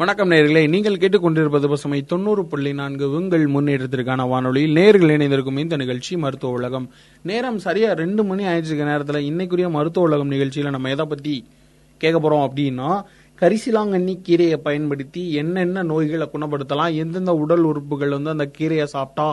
வணக்கம் நேர்களே நீங்கள் கேட்டுக்கொண்டிருப்பது பசுமை தொண்ணூறு புள்ளி நான்கு உங்கள் முன்னேற்றத்திற்கான வானொலியில் நேர்கள் இணைந்திருக்கும் இந்த நிகழ்ச்சி மருத்துவ உலகம். நேரம் சரியா ரெண்டு மணி ஆயிடுச்சிருக்க நேரத்துல. இன்னைக்குரிய மருத்துவ உலகம் நிகழ்ச்சியில நம்ம எதை பத்தி கேட்க போறோம் அப்படின்னா கரிசிலாங்கண்ணி கீரையை பயன்படுத்தி என்னென்ன நோய்களை குணப்படுத்தலாம் எந்தெந்த உடல் உறுப்புகள் வந்து அந்த கீரையை சாப்பிட்டா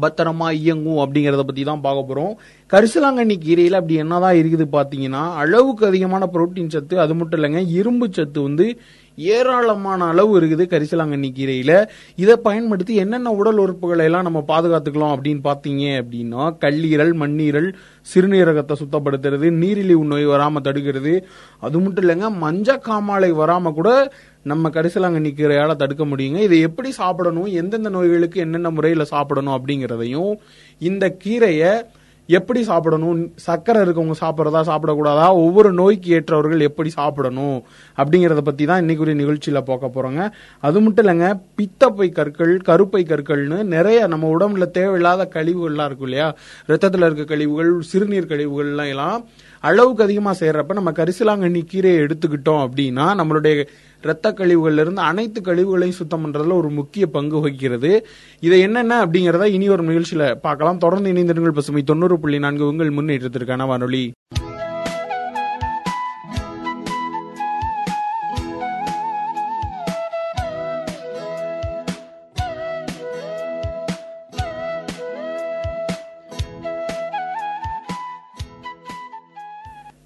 பத்திரமா இயங்கும் அப்படிங்கறத பத்தி தான் பார்க்க போறோம். கரிசலாங்கண்ணி கீரையில அப்படி என்னதான் இருக்குது பாத்தீங்கன்னா அளவுக்கு அதிகமான புரோட்டீன் சத்து அது மட்டும் இல்லைங்க இரும்பு சத்து வந்து ஏராளமான அளவு இருக்குது கரிசலாங்கண்ணி கீரையில. இதை பயன்படுத்தி என்னென்ன உடல் உறுப்புகளை எல்லாம் நம்ம பாதுகாத்துக்கலாம் அப்படின்னு பாத்தீங்க அப்படின்னா கல்லீரல் மண்ணீரல் சிறுநீரகத்தை சுத்தப்படுத்துறது நீரிழிவு நோய் வராம தடுக்கிறது. அது மட்டும் இல்லைங்க மஞ்ச காமாலை வராம கூட நம்ம கரிசலாங்கண்ணி கீரையால தடுக்க முடியுங்க. இதை எப்படி சாப்பிடணும் எந்தெந்த நோய்களுக்கு என்னென்ன முறையில சாப்பிடணும் அப்படிங்கிறதையும் இந்த கீரையை எப்படி சாப்பிடணும்? சக்கரை இருக்கவங்க சாப்பிட்றதா சாப்பிடக்கூடாதா? ஒவ்வொரு நோய்க்கு ஏற்றவர்கள் எப்படி சாப்பிடணும்? அப்படிங்கிறத பற்றி தான் இன்னைக்குரிய நிகழ்ச்சியில் பார்க்க போகிறோங்க அது மட்டும் இல்லைங்க பித்தப்பை கற்கள் கருப்பை கற்கள்னு நிறைய நம்ம உடம்புல தேவையில்லாத கழிவுகள்லாம் இருக்கும் இல்லையா? ரத்தத்தில் இருக்க கழிவுகள் சிறுநீர் கழிவுகள்லாம் எல்லாம் அளவுக்கு அதிகமாக செய்கிறப்ப நம்ம கரிசலாங்கண்ணி கீரையை எடுத்துக்கிட்டோம் அப்படின்னா நம்மளுடைய இரத்த கழிவுகள்ல இருந்து அனைத்து கழிவுகளையும் சுத்தம் பண்றதுல ஒரு முக்கிய பங்கு வகிக்கிறது. இதை என்னென்ன அப்படிங்கிறத இனி ஒரு நிகழ்ச்சியில பார்க்கலாம். தொடர்ந்து இணைந்திருங்கள் பசுமை தொண்ணூறு புள்ளி நான்கு உங்கள் முன்னேற்றத்திற்கான வானொலி.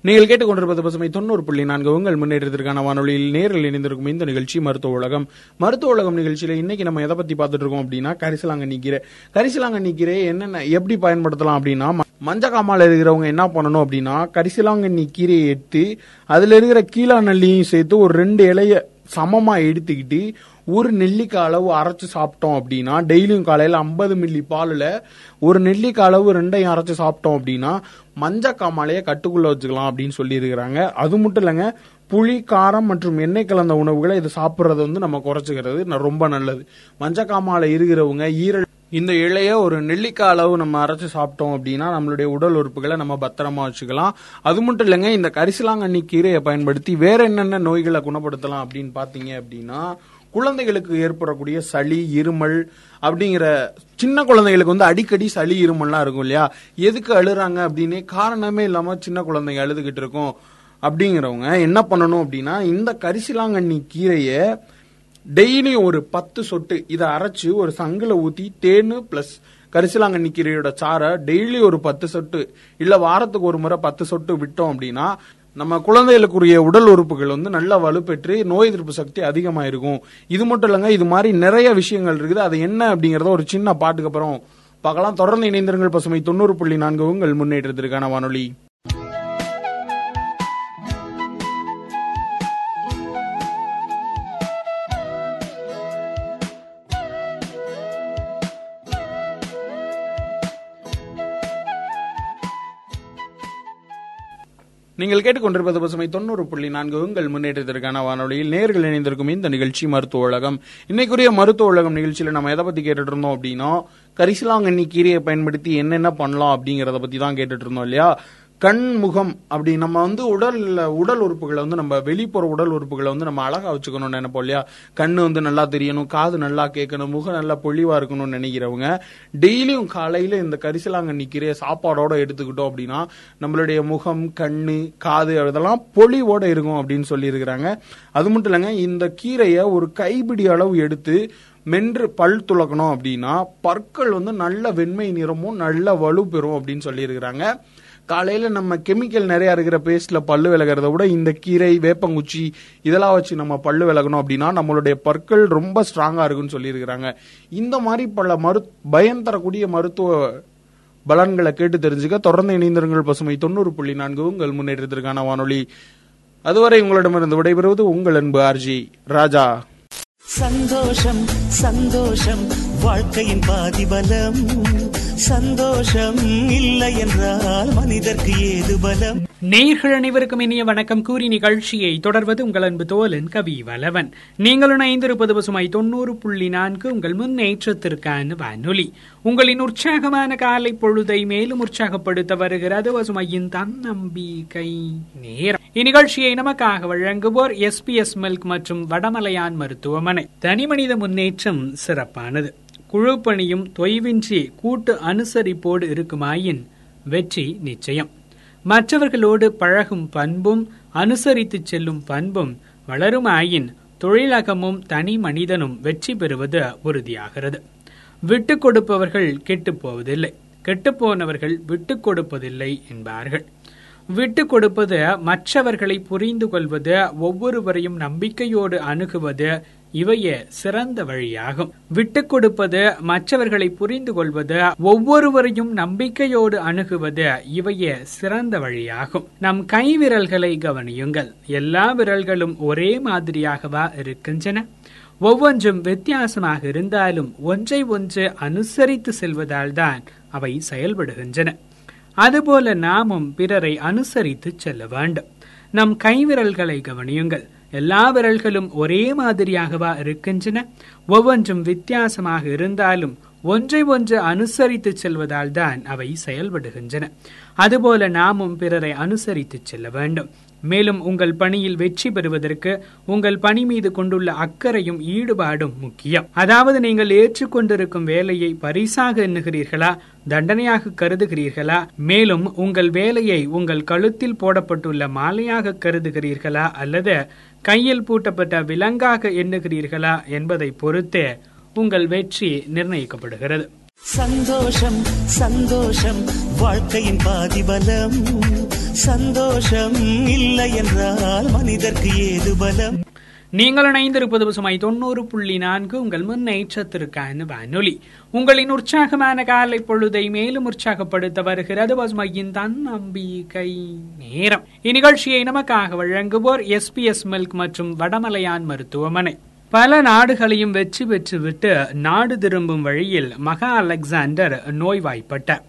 நீங்கள் கேட்டுக்கொண்டிருப்பது பசுமை தொண்ணூறு புள்ளி நான்கு. உங்கள் முன்னேற்றத்திற்கான வானொலியில் நேரில் இணைந்திருக்கும் இந்த நிகழ்ச்சி மருத்துவ உலகம். மருத்துவ உலகம் நிகழ்ச்சியில இன்னைக்கு நம்ம எதை பத்தி பார்த்துட்டு இருக்கோம் அப்படின்னா கரிசலாங்கண்ணி கீரை. கரிசலாங்கண்ணி கீரை என்னென்ன எப்படி பயன்படுத்தலாம் அப்படின்னா மஞ்ச இருக்கிறவங்க என்ன பண்ணணும் அப்படின்னா கரிசலாங்கண்ணி கீரையை எடுத்து அதுல இருக்கிற கீழா நெல்லியும் சேர்த்து ஒரு ரெண்டு இலைய சமமா எடுத்துக்கிட்டு ஒரு நெல்லிக்காய் அளவு அரைச்சு சாப்பிட்டோம் அப்படின்னா டெய்லியும் காலையில ஐம்பது மில்லி பாலில் ஒரு நெல்லிக்காய் அளவு ரெண்டையும் அரைச்சு சாப்பிட்டோம் அப்படின்னா மஞ்ச காமாலையை கட்டுக்குள்ள வச்சுக்கலாம் அப்படின்னு சொல்லி இருக்கிறாங்க அது மட்டும் இல்லைங்க புளி காரம் மற்றும் எண்ணெய் கலந்த உணவுகளை இது சாப்பிட்றது வந்து நம்ம குறைச்சிக்கிறது ரொம்ப நல்லது. மஞ்ச காமாலை இருக்கிறவங்க ஈரல் இந்த இலைய ஒரு நெல்லிக்காய் அளவு நம்ம அரைச்சு சாப்பிட்டோம் அப்படின்னா நம்மளுடைய உடல் உறுப்புகளை நம்ம பத்திரமா வச்சுக்கலாம். அது மட்டும் இல்லைங்க இந்த கரிசலாங்கண்ணி கீரையை பயன்படுத்தி வேற என்னென்ன நோய்களை குணப்படுத்தலாம் அப்படின்னு பாத்தீங்க அப்படின்னா குழந்தைகளுக்கு ஏற்படக்கூடிய சளி இருமல் அப்படிங்கிற சின்ன குழந்தைகளுக்கு வந்து அடிக்கடி சளி இருமல்லாம் இருக்கும் இல்லையா? எதுக்கு அழுறாங்க அப்படின்னே காரணமே இல்லாம சின்ன குழந்தைங்க அழுதுகிட்டு இருக்கும். அப்படிங்கிறவங்க என்ன பண்ணணும் அப்படின்னா இந்த கரிசிலாங்கண்ணி கீரையை டெய்லியும் ஒரு பத்து சொட்டு இதை அரைச்சு ஒரு சங்கில் ஊத்தி தேனு பிளஸ் கரிசலாங்கண்ணி கீரையோட சாரை டெய்லி ஒரு பத்து சொட்டு. இல்ல வாரத்துக்கு ஒரு முறை பத்து சொட்டு விட்டோம் அப்படின்னா நம்ம குழந்தைகளுக்குரிய உடல் உறுப்புகள் வந்து நல்லா வலுப்பெற்று நோய் எதிர்ப்பு சக்தி அதிகமா இருக்கும் இது மட்டும் இல்லைங்க இது மாதிரி நிறைய விஷயங்கள் இருக்குது. அது என்ன அப்படிங்கறத ஒரு சின்ன பாட்டுக்கு அப்புறம் பார்க்கலாம். தொடர்ந்து இணைந்திருங்கள் பசுமை தொண்ணூறு புள்ளி நான்கு உங்கள் முன்னேற்றத்திற்கான வானொலி. நீங்கள் கேட்டுக்கொண்டிருப்பது பசுமை தொண்ணூறு புள்ளி நான்கு. உங்கள் முன்னேற்றத்திற்கான வானொலியில் நேர்கள் இணைந்திருக்கும் இந்த நிகழ்ச்சி மருத்துவ உலகம். இன்னைக்குரிய மருத்துவ உலகம் நிகழ்ச்சியில நம்ம எதை பத்தி கேட்டுட்டு இருந்தோம் அப்படின்னா கரிசலாங்கண்ணி கீரையை பயன்படுத்தி என்னென்ன பண்ணலாம் அப்படிங்கறத பத்தி தான் கேட்டுட்டு இருந்தோம் இல்லையா? கண் முகம் அப்படி நம்ம வந்து உடல் உடல் உறுப்புகளை வந்து நம்ம வெளிப்புற உடல் உறுப்புகளை வந்து நம்ம அழகா வச்சுக்கணும்னு நினைப்போம் இல்லையா? கண்ணு வந்து நல்லா தெரியணும் காது நல்லா கேட்கணும் முகம் நல்லா பொழிவா இருக்கணும்னு நினைக்கிறவங்க டெய்லியும் காலையில இந்த கரிசலாங்கண்ணி கீரையை சாப்பாடோட எடுத்துக்கிட்டோம் அப்படின்னா நம்மளுடைய முகம் கண்ணு காது அதெல்லாம் பொழிவோட இருக்கும் அப்படின்னு சொல்லி இருக்கிறாங்க அது மட்டும் இல்லைங்க இந்த கீரையை ஒரு கைப்பிடி அளவு எடுத்து மென்று பல் துலக்கணும் அப்படின்னா பற்கள் வந்து நல்ல வெண்மை நிறமும் நல்ல வலு பெறும் அப்படின்னு சொல்லியிருக்கிறாங்க. காலையில நம்ம கெமிக்கல் நிறைய இருக்கிற பேஸ்ட்ல பல்லு விலகிறத விட இந்த கீரை வேப்பங்குச்சி இதெல்லாம் வச்சு நம்ம பல்லு விலகணும் அப்படின்னா நம்மளுடைய பற்கள் ரொம்ப ஸ்ட்ராங்கா இருக்குன்னு சொல்லியிருக்கிறாங்க. இந்த மாதிரி பல மரு பயம் தரக்கூடிய மருத்துவ பலன்களை கேட்டு தெரிஞ்சுக்க தொடர்ந்து இணைந்திருங்கள் பசுமை தொண்ணூறு புள்ளி நான்கு உங்கள் முன்னேற்றத்திற்கான வானொலி. அதுவரை உங்களிடமிருந்து விடைபெறுவது உங்கள் அன்பு ஆர்ஜி ராஜா. சந்தோஷம் சந்தோஷம் வாழ்க்கையின் பாதிபலம். சந்தோஷம் இல்லை என்றால் மனிதர்க்கு ஏது பலம்? நேயர்கள் அனைவருக்கும் இனிய வணக்கம். கூறி நிகழ்ச்சியை தொடர்வது உங்கள் அன்பு தோலன் கவி வலவன் நீங்கள் இணைந்திருப்பது பசுமை தொண்ணூறு புள்ளி நான்கு உங்கள் முன்னேற்றத்திற்கான வானொலி. உங்களின் உற்சாகமான காலை பொழுதை மேலும் உற்சாகப்படுத்த வருகிறது பசுமையின் தன்னம்பிக்கை நேரம். இந்நிகழ்ச்சியை நமக்காக வழங்குவோர் எஸ்பிஎஸ் மில்க் மற்றும் வடமலையான் மருத்துவமனை. தனிமனித முன்னேற்றம் சிறப்பானது. குழுப்பணியும் தொய்வின்றி கூட்டு அனுசரிப்போடு இருக்குமாயின் வெற்றி நிச்சயம். மற்றவர்களோடு பழகும் பண்பும் அனுசரித்து செல்லும் பண்பும் வளருமாயின் தொழிலகமும் தனி மனிதனும் வெற்றி பெறுவது உறுதியாகிறது. விட்டு கொடுப்பவர்கள் கெட்டுப்போவதில்லை கெட்டுப்போனவர்கள் விட்டு கொடுப்பதில்லை என்பார்கள். விட்டு கொடுப்பது மற்றவர்களை புரிந்து கொள்வது ஒவ்வொருவரையும் நம்பிக்கையோடு அணுகுவது இவையே சிறந்த வழியாகும். விட்டு கொடுப்பது மற்றவர்களை புரிந்து கொள்வது ஒவ்வொருவரையும் நம்பிக்கையோடு அணுகுவது இவையே சிறந்த வழியாகும். நம் கை விரல்களை கவனியுங்கள். எல்லா விரல்களும் ஒரே மாதிரியாகவா இருக்கின்றன? ஒவ்வொன்றும் வித்தியாசமாக இருந்தாலும் ஒன்றை ஒன்று அனுசரித்து செல்வதால் தான் அவை செயல்படுகின்றன. அதுபோல நாமும் பிறரை அனுசரித்து செல்ல வேண்டும். நம் கைவிரல்களை கவனியுங்கள். எல்லா விரல்களும் ஒரே மாதிரியாகவா இருக்கின்றன? ஒவ்வொன்றும் வித்தியாசமாக இருந்தாலும் ஒன்றை ஒன்று அனுசரித்து செல்வதால் தான் அவை செயல்படுகின்றன. அதுபோல நாமும் பிறரை அனுசரித்து செல்ல வேண்டும். மேலும் உங்கள் பணியில் வெற்றி பெறுவதற்கு உங்கள் பணி மீது கொண்டுள்ள அக்கறையும் ஈடுபாடும் முக்கியம். அதாவது நீங்கள் ஏற்றுக்கொண்டிருக்கும் வேலையை பரிசாக எண்ணுகிறீர்களா? தண்டனையாக கருதுகிறீர்களா? மேலும் உங்கள் வேலையை உங்கள் கழுத்தில் போடப்பட்டுள்ள மாலையாக கருதுகிறீர்களா? அல்லது கையில் பூட்டப்பட்ட விலங்காக எண்ணுகிறீர்களா? என்பதை பொறுத்தே உங்கள் வெற்றி நிர்ணயிக்கப்படுகிறது. சந்தோஷம் சந்தோஷம் வாழ்க்கையின் பாதிபலம். சந்தோஷம் இல்லை என்றால் மனிதர்க்கு ஏது பலம்? நீங்கள் இணைந்திருப்பது பசுமை தொண்ணூறு புள்ளி நான்கு. உங்கள் முன்னேற்றத்திற்கான வானொலி. உங்களின் உற்சாகமான காலை பொழுதை மேலும் உற்சாகப்படுத்த வருகிறது பசுமையின் தன்னம்பிக்கை நேரம். இந்நிகழ்ச்சியை நமக்காக வழங்குவோர் எஸ்பிஎஸ் மில்க் மற்றும் வடமலையான் மருத்துவமனை. பல நாடுகளையும் வெற்றி பெற்றுவிட்டு நாடு திரும்பும் வழியில் மகா அலெக்சாண்டர் நோய்வாய்ப்பட்டார்.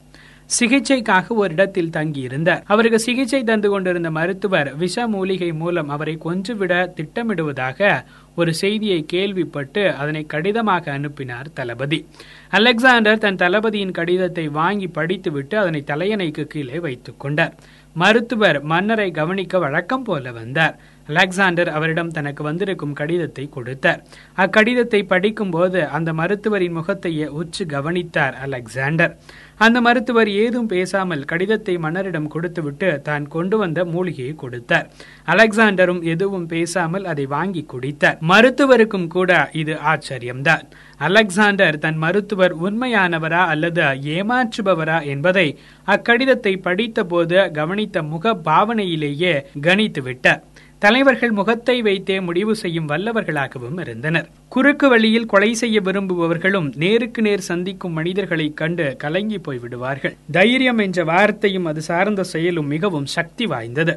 சிகிச்சைக்காக ஒரு இடத்தில் தங்கியிருந்தார். அவருக்கு சிகிச்சை தந்து கொண்டிருந்த மருத்துவர் விஷ மூலிகை மூலம் அவரை கொஞ்சுவிட திட்டமிடுவதாக ஒரு செய்தியை கேள்விப்பட்டு அதனை கடிதமாக அனுப்பினார் தளபதி. அலெக்சாண்டர் தன் தளபதியின் கடிதத்தை வாங்கி படித்துவிட்டு அதனை தலையணைக்கு கீழே வைத்துக் கொண்டார். மருத்துவர் மன்னரை கவனிக்க வழக்கம் போல வந்தார். அலெக்சாண்டர் அவரிடம் தனக்கு வந்திருக்கும் கடிதத்தை கொடுத்தார். அக்கடிதத்தை படிக்கும்போது அந்த மருத்துவரின் முகத்தையே உச்சு கவனித்தார் அலெக்சாண்டர். அந்த மருத்துவர் ஏதும் பேசாமல் கடிதத்தை மன்னரிடம் கொடுத்துவிட்டு தான் கொண்டு வந்த மூலிகையை கொடுத்தார். அலெக்சாண்டரும் எதுவும் பேசாமல் அதை வாங்கி குடித்தார். மருத்துவருக்கும் கூட இது ஆச்சரியம்தான். அலெக்சாண்டர் தன் மருத்துவர் உண்மையானவரா அல்லது ஏமாற்றுபவரா என்பதை அக்கடிதத்தை படித்த போது கவனித்த முக பாவனையிலேயே கணித்து விட்டார் தலைவர்கள் முகத்தை வைத்தே முடிவு செய்யும் வல்லவர்களாகவும் இருந்தனர். குறுக்கு வழியில் கொலை செய்ய விரும்புபவர்களும் நேருக்கு நேர் சந்திக்கும் மனிதர்களை கண்டு கலங்கி போய்விடுவார்கள் தைரியம் என்ற வார்த்தையும் அது சார்ந்த செயலும் மிகவும் சக்தி வாய்ந்தது.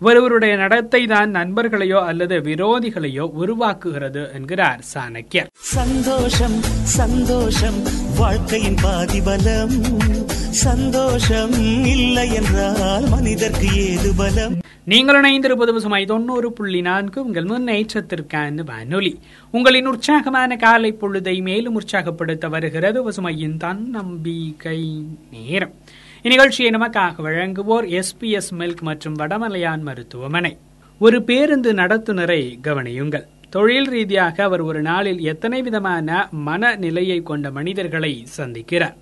ஒருவருடைய நடத்தை தான் நண்பர்களையோ அல்லது விரோதிகளையோ உருவாக்குகிறது என்கிறார் சாணக்கியர். சந்தோஷம் சந்தோஷம் வாழ்க்கையின் பாதி பலம் சந்தோஷம் இல்லை என்றால் மனிதற்கு ஏது பலம்? நீங்கள் இணைந்திருப்பது பசுமை தொண்ணூறு புள்ளி நான்கு. உங்கள் முன்னேற்றத்திற்கான வானொலி. உங்களின் உற்சாகமான காலை பொழுதை மேலும் உற்சாகப்படுத்த வருகிறது பசுமையின் தன்னம்பிக்கை நேரம். இந்நிகழ்ச்சியை நமக்காக வழங்குவோர் எஸ்பிஎஸ் மில்க் மற்றும் வடமலையான் மருத்துவமனை. ஒரு பேருந்து நடத்துனரை கவனியுங்கள். தொழில் ரீதியாக அவர் ஒரு நாளில் எத்தனை விதமான மனநிலையை கொண்ட மனிதர்களை சந்திக்கிறார்?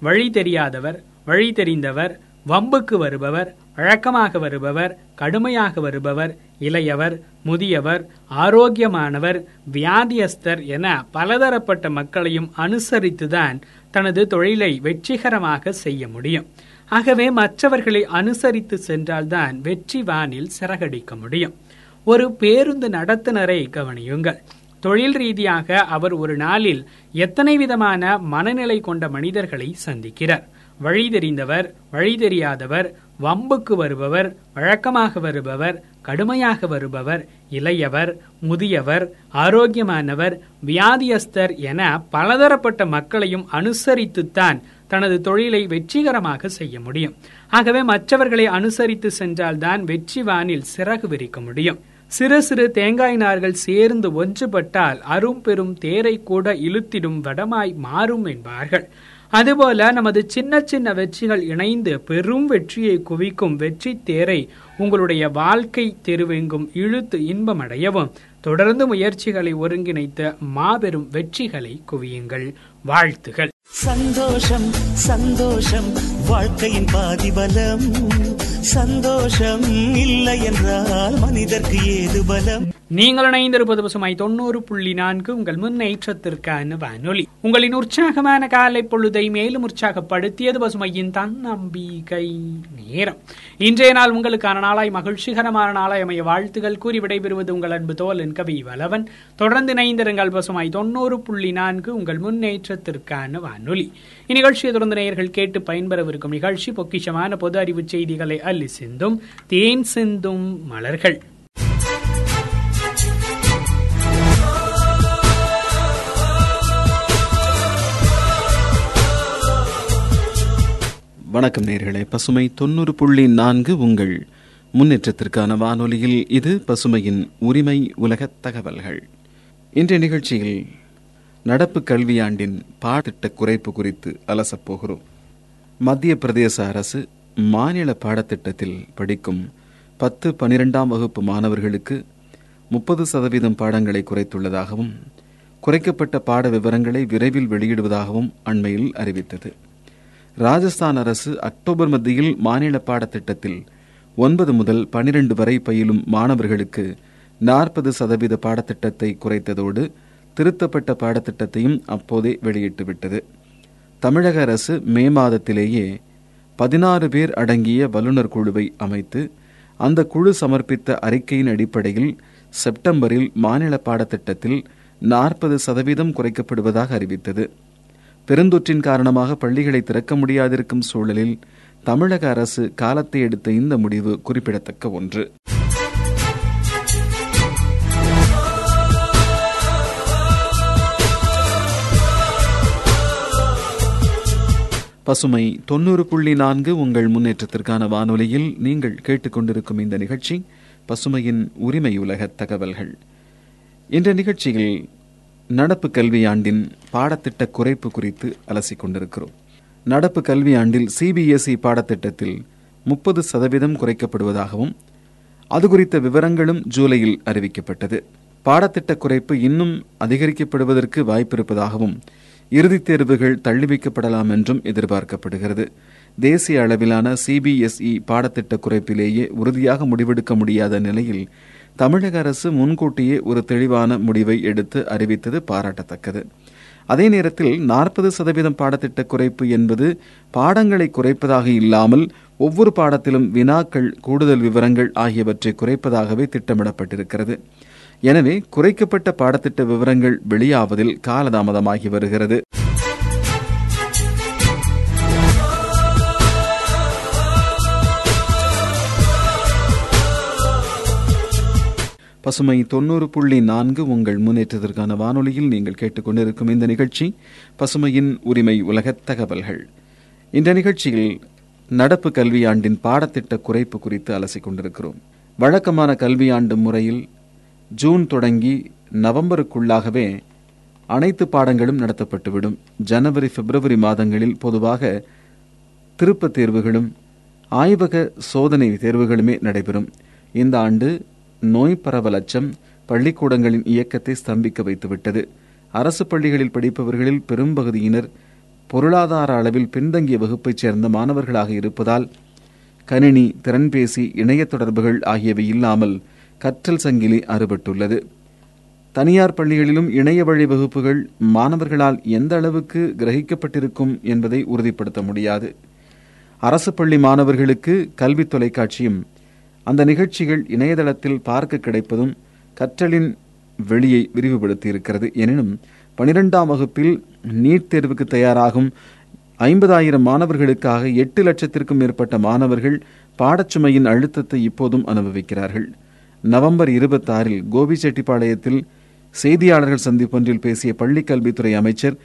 வழி தெரியாதவர் வழி தெரிந்தவர் வம்புக்கு வருபவர் வழக்கமாக வருபவர் கடுமையாக வருபவர் இளையவர் முதியவர் ஆரோக்கியமானவர் வியாதியஸ்தர் என பலதரப்பட்ட மக்களையும் அனுசரித்துதான் தனது தொழிலை வெற்றிகரமாக செய்ய முடியும். ஆகவே மற்றவர்களை அனுசரித்து சென்றால்தான் வெற்றி வானில் சிறகடிக்க முடியும். ஒரு பேருந்து நடத்துனரை கவனியுங்கள். தொழில் ரீதியாக அவர் ஒரு நாளில் எத்தனை விதமான மனநிலை கொண்ட மனிதர்களை சந்திக்கிறார்? வழி தெரிந்தவர் வழி தெரியாதவர் வம்புக்கு வருபவர் வழக்கமாக வருபவர் கடுமையாக வருபவர் இளையவர் முதியவர் ஆரோக்கியமானவர் வியாதியஸ்தர் என பலதரப்பட்ட மக்களையும் அனுசரித்துத்தான் தனது தொழிலை வெற்றிகரமாக செய்ய முடியும். ஆகவே மற்றவர்களை அனுசரித்து சென்றால்தான் வெற்றி வானில் சிறகு விரிக்க முடியும். சிறு சிறு தேங்காய் நார்கள் சேர்ந்து ஒன்றுபட்டால் அரும் பெரும் தேரை கூட இழுத்திடும் வடமாய் மாறும் என்பார்கள். அதுபோல நமது சின்ன சின்ன வெற்றிகள் இணைந்து பெரும் வெற்றியை குவிக்கும் வெற்றி தேரை உங்களுடைய வாழ்க்கை தெருவெங்கும் இழுத்து இன்பமடையவும் தொடர்ந்து முயற்சிகளை ஒருங்கிணைத்த மாபெரும் வெற்றிகளை குவியுங்கள். வாழ்த்துகள். சந்தோஷம் சந்தோஷம் வாழ்க்கையின் பாதிபலம். சந்தோஷம் இல்லை என்றால் மனிதர்க்கு ஏது பலம்? நீங்கள் இணைந்திருப்பது பசுமை தொண்ணூறு புள்ளி நான்கு. உங்கள் முன்னேற்றத்திற்கான வானொலி. உங்களின் உற்சாகமான காலை பொழுதை மேலும் உற்சாகப்படுத்தியது பசுமையின் தன்னம்பிக்கை நேரம். இன்றைய நாள் உங்களுக்கான நாளாய் மகிழ்ச்சிகரமான நாளாய் அமைய வாழ்த்துகள் கூறி விடைபெறுவது உங்கள் அன்பு தோலன் கவி வலவன் தொடர்ந்து இணைந்திருங்கள் பசுமாய் தொண்ணூறு புள்ளி நான்கு உங்கள் முன்னேற்றத்திற்கான வானொலி. இந்நிகழ்ச்சியை தொடர்ந்து நேயர்கள் கேட்டு பயன்பெறவிருக்கும் நிகழ்ச்சி பொக்கிஷமான பொது அறிவு செய்திகளை அள்ளி சிந்தும் தேன் சிந்தும் மலர்கள். வணக்கம் நேர்களே பசுமை தொண்ணூறு புள்ளி நான்கு உங்கள் முன்னேற்றத்திற்கான வானொலியில் இது பசுமையின் உரிமை உலக தகவல்கள். இன்றைய நிகழ்ச்சியில் நடப்பு கல்வியாண்டின் பாடத்திட்ட குறைப்பு குறித்து அலசப்போகிறோம் மத்திய பிரதேச அரசு மாநில பாடத்திட்டத்தில் படிக்கும் பத்து பனிரெண்டாம் வகுப்பு மாணவர்களுக்கு முப்பது சதவீதம் பாடங்களை குறைத்துள்ளதாகவும் குறைக்கப்பட்ட பாட விவரங்களை விரைவில் வெளியிடுவதாகவும் அண்மையில் அறிவித்தது. ராஜஸ்தான் அரசு அக்டோபர் மத்தியில் மாநில பாடத்திட்டத்தில் ஒன்பது முதல் பனிரெண்டு வரை பயிலும் மாணவர்களுக்கு நாற்பது சதவீத பாடத்திட்டத்தை குறைத்ததோடு திருத்தப்பட்ட பாடத்திட்டத்தையும் அப்போதே வெளியிட்டுவிட்டது. தமிழக அரசு மே மாதத்திலேயே பதினாறு பேர் அடங்கிய வல்லுநர் குழுவை அமைத்து அந்த குழு சமர்ப்பித்த அறிக்கையின் அடிப்படையில் செப்டம்பரில் மாநில பாடத்திட்டத்தில் நாற்பது சதவீதம் குறைக்கப்படுவதாக அறிவித்தது. பெருந்தொற்றின் காரணமாக பள்ளிகளை திறக்க முடியாதிருக்கும் சூழலில் தமிழக அரசு காலத்தை எடுத்த இந்த முடிவு குறிப்பிடத்தக்க ஒன்று. பசுமை தொண்ணூறு புள்ளி நான்கு உங்கள் முன்னேற்றத்திற்கான வானொலியில் நீங்கள் கேட்டுக்கொண்டிருக்கும் இந்த நிகழ்ச்சி பசுமையின் உரிமை உலக தகவல்கள். இந்த நிகழ்ச்சியில் நடப்பு கல்வியாண்டின் பாடத்திட்ட குறைப்பு குறித்து அலசிக் கொண்டிருக்கிறோம். நடப்பு கல்வியாண்டில் சிபிஎஸ்இ பாடத்திட்டத்தில் முப்பது சதவீதம் குறைக்கப்படுவதாகவும் அது குறித்த விவரங்களும் ஜூலையில் அறிவிக்கப்பட்டது. பாடத்திட்ட குறைப்பு இன்னும் அதிகரிக்கப்படுவதற்கு வாய்ப்பிருப்பதாகவும் இறுதித் தேர்வுகள் தள்ளி வைக்கப்படலாம் என்றும் எதிர்பார்க்கப்படுகிறது. தேசிய அளவிலான சிபிஎஸ்இ பாடத்திட்ட குறைப்பிலேயே உறுதியாக முடிவெடுக்க முடியாத நிலையில் தமிழக அரசு முன்கூட்டியே ஒரு தெளிவான முடிவை எடுத்து அறிவித்தது பாராட்டத்தக்கது. அதே நேரத்தில் நாற்பது சதவீதம் பாடத்திட்ட குறைப்பு என்பது பாடங்களை குறைப்பதாக இல்லாமல் ஒவ்வொரு பாடத்திலும் வினாக்கள் கூடுதல் விவரங்கள் ஆகியவற்றை குறைப்பதாகவே திட்டமிடப்பட்டிருக்கிறது. எனவே குறைக்கப்பட்ட பாடத்திட்ட விவரங்கள் வெளியாவதில் காலதாமதமாகி வருகிறது. பசுமை தொண்ணூறு புள்ளி நான்கு உங்கள் முன்னேற்றத்திற்கான வானொலியில் நீங்கள் கேட்டுக்கொண்டிருக்கும் இந்த நிகழ்ச்சி பசுமையின் உரிமை உலகத் தகவல்கள். இந்த நிகழ்ச்சியில் நடப்பு கல்வியாண்டின் பாடத்திட்ட குறைப்பு குறித்து அலசிக் கொண்டிருக்கிறோம் வழக்கமான கல்வியாண்டு முறையில் ஜூன் தொடங்கி நவம்பருக்குள்ளாகவே அனைத்து பாடங்களும் நடத்தப்பட்டுவிடும். ஜனவரி பிப்ரவரி மாதங்களில் பொதுவாக திருப்பத் தேர்வுகளும் ஆய்வக சோதனை தேர்வுகளுமே நடைபெறும். இந்த ஆண்டு நோய் பரவல் அச்சம் பள்ளிக்கூடங்களின் இயக்கத்தை ஸ்தம்பிக்க வைத்துவிட்டது. அரசு பள்ளிகளில் படிப்பவர்களில் பெரும்பகுதியினர் பொருளாதார அளவில் பின்தங்கிய வகுப்பைச் சேர்ந்த மாணவர்களாக இருப்பதால் கணினி திறன்பேசி இணைய தொடர்புகள் ஆகியவை இல்லாமல் கற்றல் சங்கிலி அறுபட்டுள்ளது. தனியார் பள்ளிகளிலும் இணைய வழி வகுப்புகள் மாணவர்களால் எந்த அளவுக்கு கிரகிக்கப்பட்டிருக்கும் என்பதை உறுதிப்படுத்த முடியாது. அரசு பள்ளி மாணவர்களுக்கு கல்வி தொலைக்காட்சியும் அந்த நிகழ்ச்சிகள் இணையதளத்தில் பார்க்க கிடைப்பதும் கற்றலின் வெளியை விரிவுபடுத்தி இருக்கிறது எனினும் பனிரெண்டாம் வகுப்பில் நீட் தேர்வுக்கு தயாராகும் ஐம்பதாயிரம் மாணவர்களுக்காக எட்டு லட்சத்திற்கும் மேற்பட்ட மாணவர்கள் பாடச்சுமையின் அழுத்தத்தை இப்போதும் அனுபவிக்கிறார்கள். நவம்பர் இருபத்தாறில் கோபிச்செட்டிப்பாளையத்தில் செய்தியாளர்கள் சந்திப்பொன்றில் பேசிய பள்ளிக்கல்வித்துறை அமைச்சர்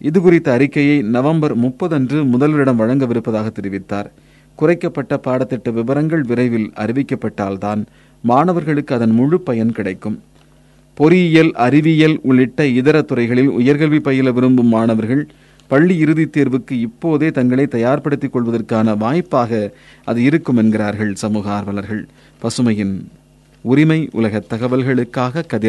இது குறித்த அறிக்கையை நவம்பர் முப்பது அன்று முதல்வரிடம் வழங்கவிருப்பதாக தெரிவித்தார். குறைக்கப்பட்ட பாடத்திட்ட விவரங்கள் விரைவில் அறிவிக்கப்பட்டால்தான் மாணவர்களுக்கு அதன் முழு பயன் கிடைக்கும். பொறியியல் அறிவியல் உள்ளிட்ட இதர துறைகளில் உயர்கல்வி பயில விரும்பும் மாணவர்கள் பள்ளி இறுதித் தேர்வுக்கு இப்போதே தங்களை தயார்படுத்திக் கொள்வதற்கான வாய்ப்பாக அது இருக்கும் என்கிறார்கள் சமூக ஆர்வலர்கள். பசுமையின் உரிமை உலக தகவல்களுக்காக கதிர்